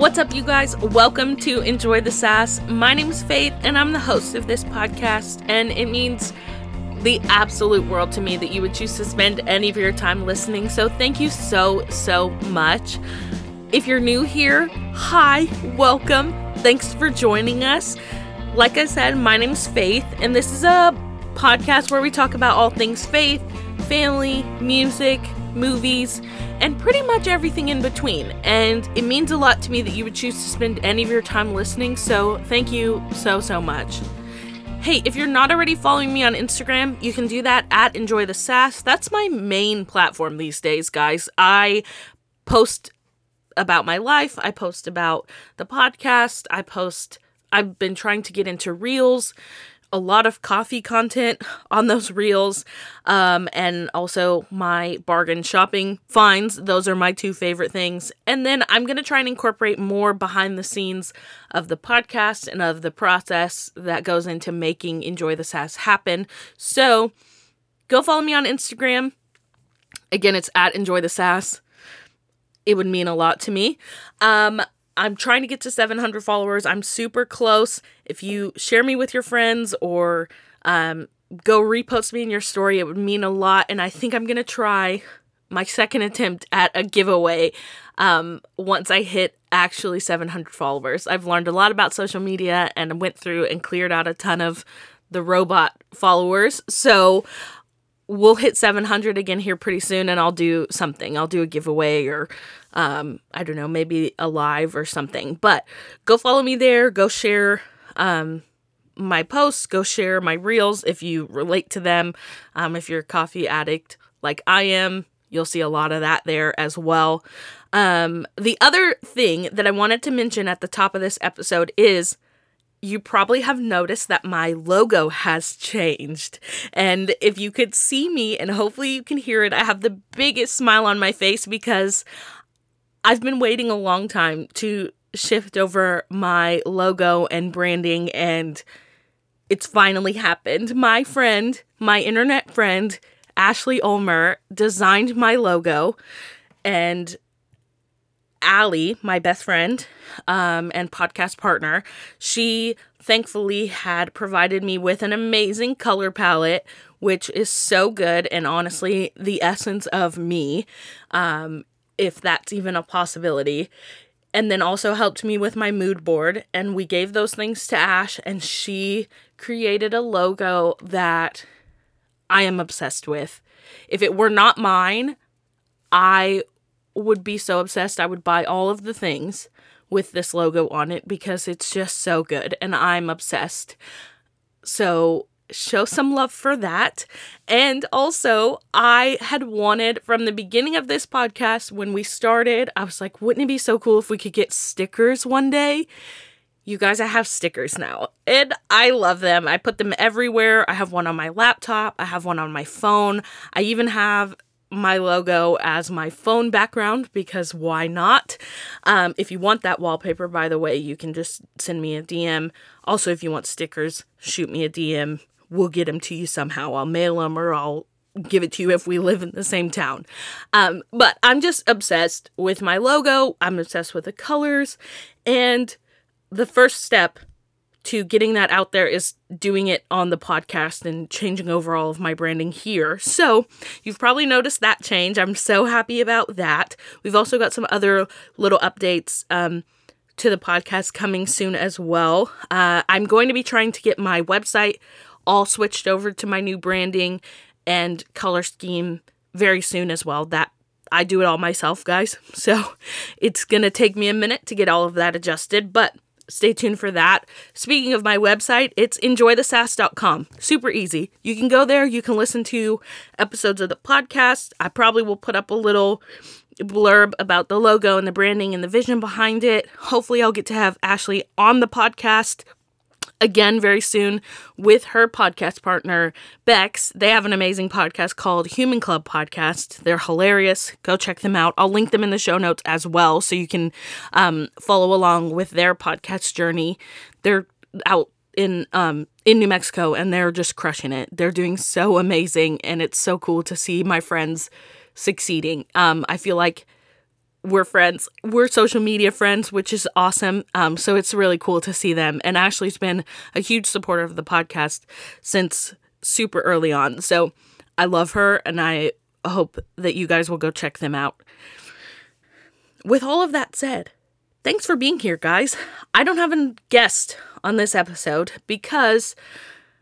What's up, you guys? Welcome to Enjoy the Sass. My name is Faith, and I'm the host of this podcast, and it means the absolute world to me that you would choose to spend any of your time listening. So, thank you so, so much. If you're new here, hi, welcome. Thanks for joining us. Like I said, my name's Faith, and this is a podcast where we talk about all things faith, family, music, movies, and pretty much everything in between. And it means a lot to me that you would choose to spend any of your time listening, so thank you so, so much. Hey, if you're not already following me on Instagram, you can do that at Enjoy the Sass. That's my main platform these days, guys. I post about my life, I post about the podcast, I post, I've been trying to get into reels a lot of coffee content on those reels um, and also my bargain shopping finds. Those are my two favorite things. And then i'm going to try and incorporate more behind the scenes of the podcast and of the process that goes into making enjoy the sass happen. So go follow me on instagram. Again it's at enjoy the sass. It would mean a lot to me. Um, I'm trying to get to 700 followers. I'm super close. If you share me with your friends or um, go repost me in your story, it would mean a lot. And I think I'm going to try my second attempt at a giveaway um, once I hit actually 700 followers. I've learned a lot about social media and went through and cleared out a ton of the robot followers. So we'll hit 700 again here pretty soon and I'll do something. I'll do a giveaway or um I don't know, maybe a live or something. But go follow me there, go share um my posts, go share my reels if you relate to them. Um if you're a coffee addict like I am, you'll see a lot of that there as well. Um the other thing that I wanted to mention at the top of this episode is you probably have noticed that my logo has changed. And if you could see me, and hopefully you can hear it, I have the biggest smile on my face because I've been waiting a long time to shift over my logo and branding, and it's finally happened. My friend, my internet friend, Ashley Ulmer, designed my logo, and Allie, my best friend um, and podcast partner, she thankfully had provided me with an amazing color palette, which is so good and honestly the essence of me, um, if that's even a possibility. And then also helped me with my mood board. And we gave those things to Ash, and she created a logo that I am obsessed with. If it were not mine, I would be so obsessed. I would buy all of the things with this logo on it because it's just so good and I'm obsessed. So show some love for that. And also, I had wanted from the beginning of this podcast when we started, I was like, wouldn't it be so cool if we could get stickers one day? You guys, I have stickers now and I love them. I put them everywhere. I have one on my laptop, I have one on my phone. I even have my logo as my phone background because why not? Um, if you want that wallpaper, by the way, you can just send me a DM. Also, if you want stickers, shoot me a DM. We'll get them to you somehow. I'll mail them or I'll give it to you if we live in the same town. Um, but I'm just obsessed with my logo. I'm obsessed with the colors. And the first step to getting that out there is doing it on the podcast and changing over all of my branding here. So, you've probably noticed that change. I'm so happy about that. We've also got some other little updates um, to the podcast coming soon as well. Uh, I'm going to be trying to get my website all switched over to my new branding and color scheme very soon as well. That I do it all myself, guys. So, it's going to take me a minute to get all of that adjusted, but stay tuned for that. Speaking of my website, it's enjoythesass.com. Super easy. You can go there, you can listen to episodes of the podcast. I probably will put up a little blurb about the logo and the branding and the vision behind it. Hopefully, I'll get to have Ashley on the podcast again very soon with her podcast partner Bex. They have an amazing podcast called Human Club Podcast. They're hilarious. Go check them out. I'll link them in the show notes as well so you can um, follow along with their podcast journey. They're out in um in New Mexico and they're just crushing it. They're doing so amazing and it's so cool to see my friends succeeding. Um I feel like we're friends. We're social media friends, which is awesome. Um, so it's really cool to see them. And Ashley's been a huge supporter of the podcast since super early on. So I love her and I hope that you guys will go check them out. With all of that said, thanks for being here, guys. I don't have a guest on this episode because,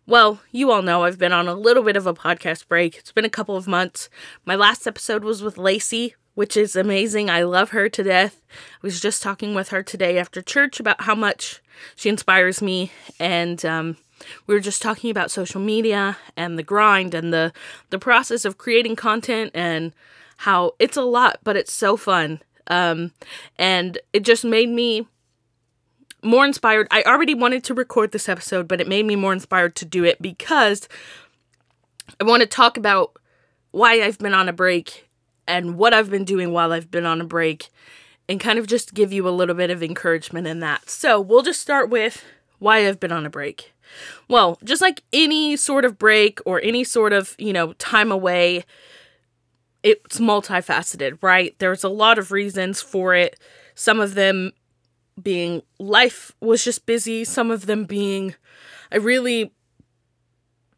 well, you all know I've been on a little bit of a podcast break. It's been a couple of months. My last episode was with Lacey, which is amazing. I love her to death. I was just talking with her today after church about how much she inspires me and um, we were just talking about social media and the grind and the the process of creating content and how it's a lot but it's so fun um, and it just made me more inspired i already wanted to record this episode but it made me more inspired to do it because i want to talk about why i've been on a break and what i've been doing while i've been on a break and kind of just give you a little bit of encouragement in that so we'll just start with why i've been on a break well, just like any sort of break or any sort of, you know, time away, it's multifaceted, right? There's a lot of reasons for it. Some of them being life was just busy, some of them being I really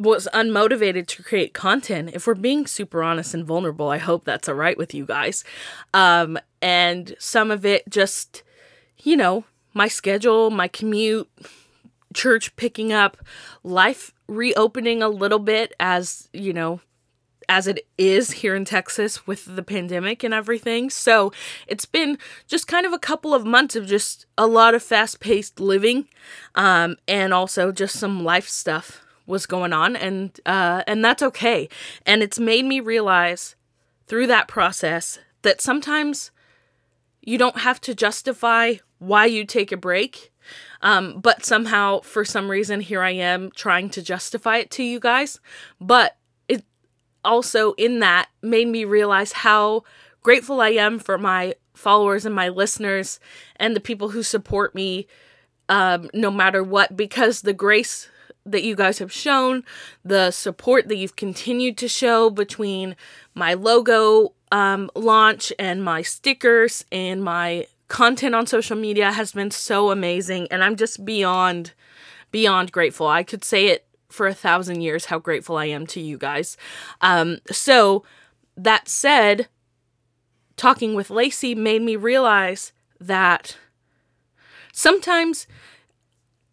was unmotivated to create content. If we're being super honest and vulnerable, I hope that's all right with you guys. Um, and some of it just, you know, my schedule, my commute, church picking up, life reopening a little bit as, you know, as it is here in Texas with the pandemic and everything. So it's been just kind of a couple of months of just a lot of fast paced living um, and also just some life stuff was going on and uh, and that's okay. And it's made me realize through that process that sometimes you don't have to justify why you take a break um, but somehow, for some reason, here I am trying to justify it to you guys. But it also, in that, made me realize how grateful I am for my followers and my listeners and the people who support me um, no matter what, because the grace that you guys have shown, the support that you've continued to show between my logo um, launch and my stickers and my content on social media has been so amazing and I'm just beyond beyond grateful. I could say it for a thousand years how grateful I am to you guys. Um, so that said, talking with Lacey made me realize that sometimes,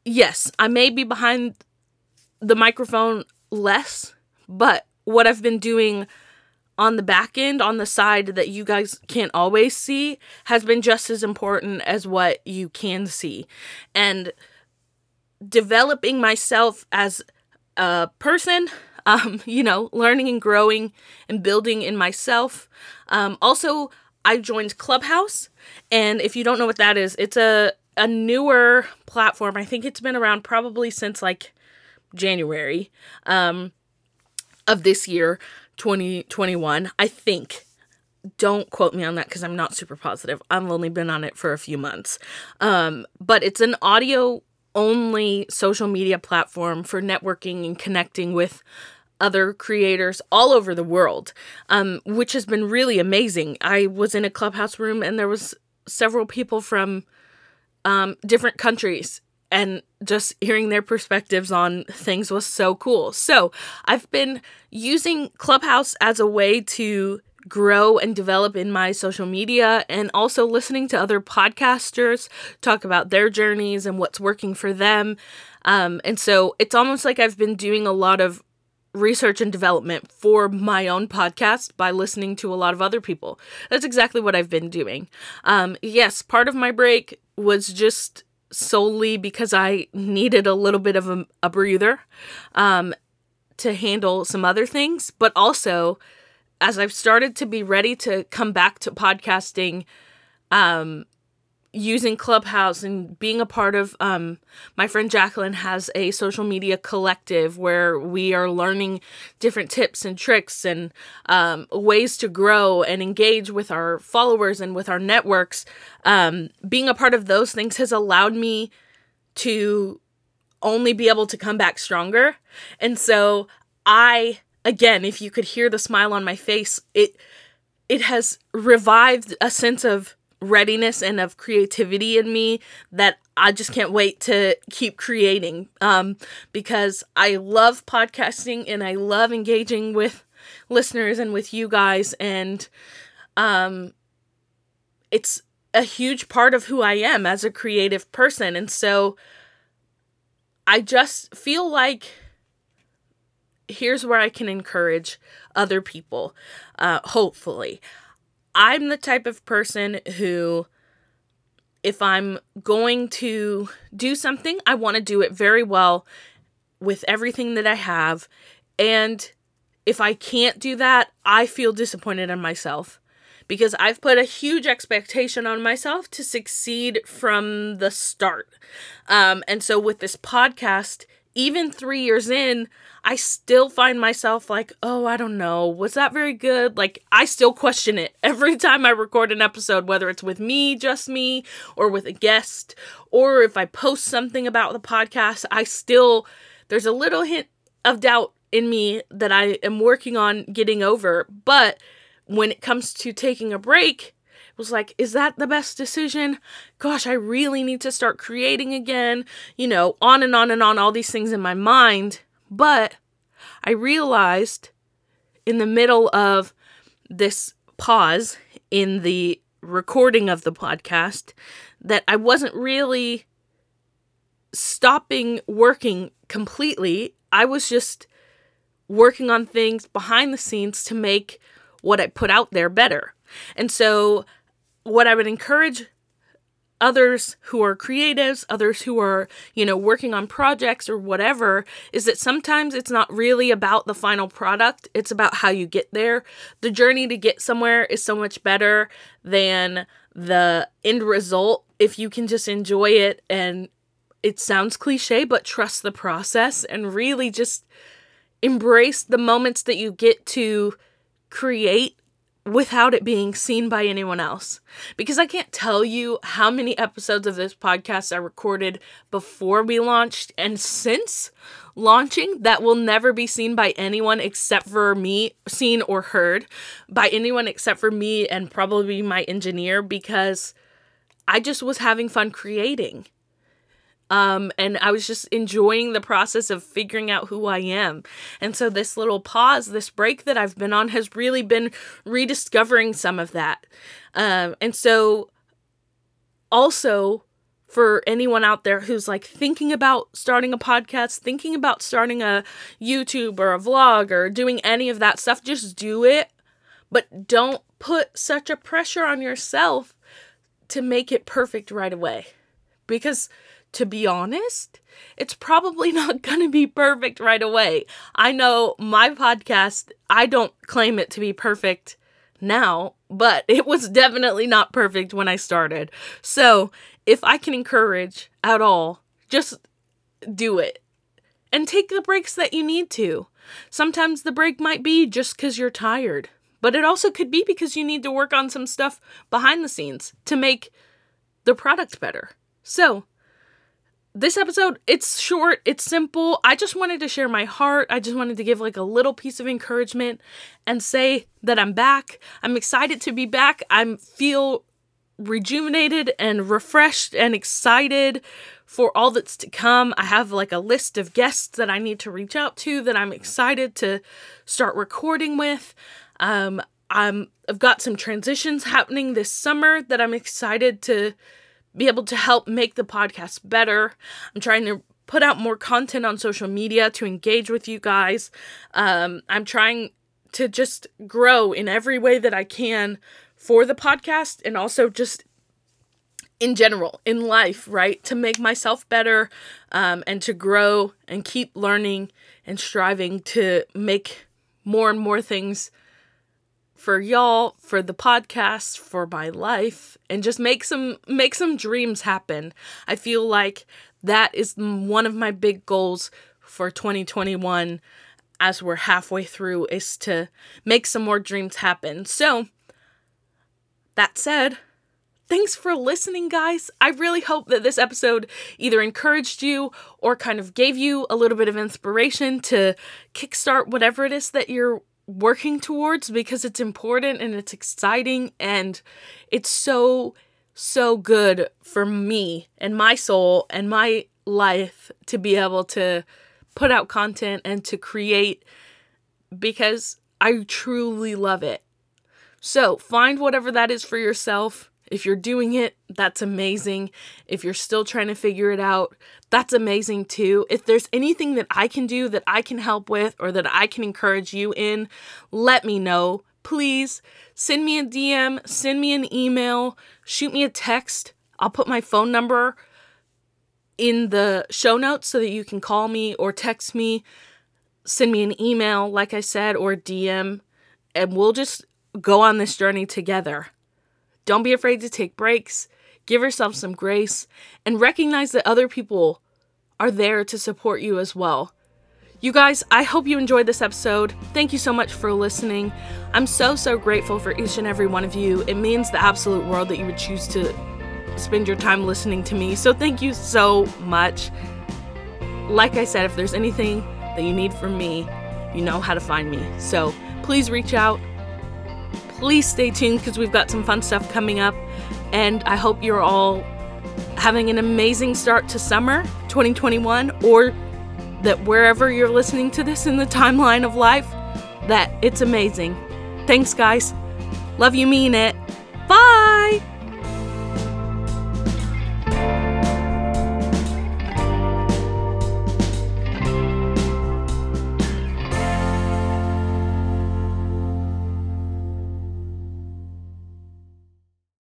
yes, I may be behind the microphone less, but what I've been doing on the back end, on the side that you guys can't always see, has been just as important as what you can see. And developing myself as a person, um, you know, learning and growing and building in myself. Um, also, I joined Clubhouse, and if you don't know what that is, it's a a newer platform. I think it's been around probably since like January um, of this year. 2021, I think. Don't quote me on that because I'm not super positive. I've only been on it for a few months. Um, but it's an audio only social media platform for networking and connecting with other creators all over the world, um, which has been really amazing. I was in a clubhouse room and there was several people from um, different countries and just hearing their perspectives on things was so cool. So, I've been using Clubhouse as a way to grow and develop in my social media and also listening to other podcasters talk about their journeys and what's working for them. Um, and so it's almost like I've been doing a lot of research and development for my own podcast by listening to a lot of other people. That's exactly what I've been doing. Um, yes, part of my break was just solely because I needed a little bit of a, a breather um, to handle some other things, but also as I've started to be ready to come back to podcasting, um, using Clubhouse and being a part of um, my friend Jacqueline has a social media collective where we are learning different tips and tricks and um, ways to grow and engage with our followers and with our networks. Um, being a part of those things has allowed me to only be able to come back stronger. And so I again, if you could hear the smile on my face, it it has revived a sense of readiness and of creativity in me that I just can't wait to keep creating. Um, because I love podcasting and I love engaging with listeners and with you guys. And um, it's a huge part of who I am as a creative person. And so I just feel like here's where I can encourage other people uh, hopefully I'm the type of person who, if I'm going to do something, I want to do it very well with everything that I have. And if I can't do that, I feel disappointed in myself because I've put a huge expectation on myself to succeed from the start. Um, and so with this podcast, even three years in, I still find myself like, oh, I don't know, was that very good? Like, I still question it every time I record an episode, whether it's with me, just me, or with a guest, or if I post something about the podcast, I still, there's a little hint of doubt in me that I am working on getting over. But when it comes to taking a break, was like, is that the best decision? Gosh, I really need to start creating again. You know, on and on and on, all these things in my mind. But I realized in the middle of this pause in the recording of the podcast that I wasn't really stopping working completely. I was just working on things behind the scenes to make what I put out there better. And so what I would encourage others who are creatives, others who are, you know, working on projects or whatever, is that sometimes it's not really about the final product, it's about how you get there. The journey to get somewhere is so much better than the end result if you can just enjoy it and it sounds cliche, but trust the process and really just embrace the moments that you get to create without it being seen by anyone else. Because I can't tell you how many episodes of this podcast I recorded before we launched and since launching that will never be seen by anyone except for me, seen or heard by anyone except for me and probably my engineer because I just was having fun creating. Um, and I was just enjoying the process of figuring out who I am. And so, this little pause, this break that I've been on, has really been rediscovering some of that. Um, and so, also, for anyone out there who's like thinking about starting a podcast, thinking about starting a YouTube or a vlog or doing any of that stuff, just do it. But don't put such a pressure on yourself to make it perfect right away. Because to be honest, it's probably not going to be perfect right away. I know my podcast, I don't claim it to be perfect now, but it was definitely not perfect when I started. So, if I can encourage at all, just do it and take the breaks that you need to. Sometimes the break might be just because you're tired, but it also could be because you need to work on some stuff behind the scenes to make the product better. So, this episode, it's short, it's simple. I just wanted to share my heart. I just wanted to give like a little piece of encouragement and say that I'm back. I'm excited to be back. I feel rejuvenated and refreshed and excited for all that's to come. I have like a list of guests that I need to reach out to that I'm excited to start recording with. Um, I'm I've got some transitions happening this summer that I'm excited to be able to help make the podcast better. I'm trying to put out more content on social media to engage with you guys. Um, I'm trying to just grow in every way that I can for the podcast and also just in general in life, right? To make myself better um, and to grow and keep learning and striving to make more and more things for y'all, for the podcast, for my life, and just make some make some dreams happen. I feel like that is one of my big goals for 2021 as we're halfway through is to make some more dreams happen. So, that said, thanks for listening, guys. I really hope that this episode either encouraged you or kind of gave you a little bit of inspiration to kickstart whatever it is that you're working towards because it's important and it's exciting and it's so so good for me and my soul and my life to be able to put out content and to create because I truly love it. So find whatever that is for yourself. If you're doing it, that's amazing. If you're still trying to figure it out, that's amazing too. If there's anything that I can do that I can help with or that I can encourage you in, let me know. Please send me a DM, send me an email, shoot me a text. I'll put my phone number in the show notes so that you can call me or text me, send me an email, like I said, or DM, and we'll just go on this journey together. Don't be afraid to take breaks, give yourself some grace, and recognize that other people are there to support you as well. You guys, I hope you enjoyed this episode. Thank you so much for listening. I'm so, so grateful for each and every one of you. It means the absolute world that you would choose to spend your time listening to me. So thank you so much. Like I said, if there's anything that you need from me, you know how to find me. So please reach out. Please stay tuned because we've got some fun stuff coming up. And I hope you're all having an amazing start to summer 2021 or that wherever you're listening to this in the timeline of life, that it's amazing. Thanks, guys. Love you, mean it. Bye.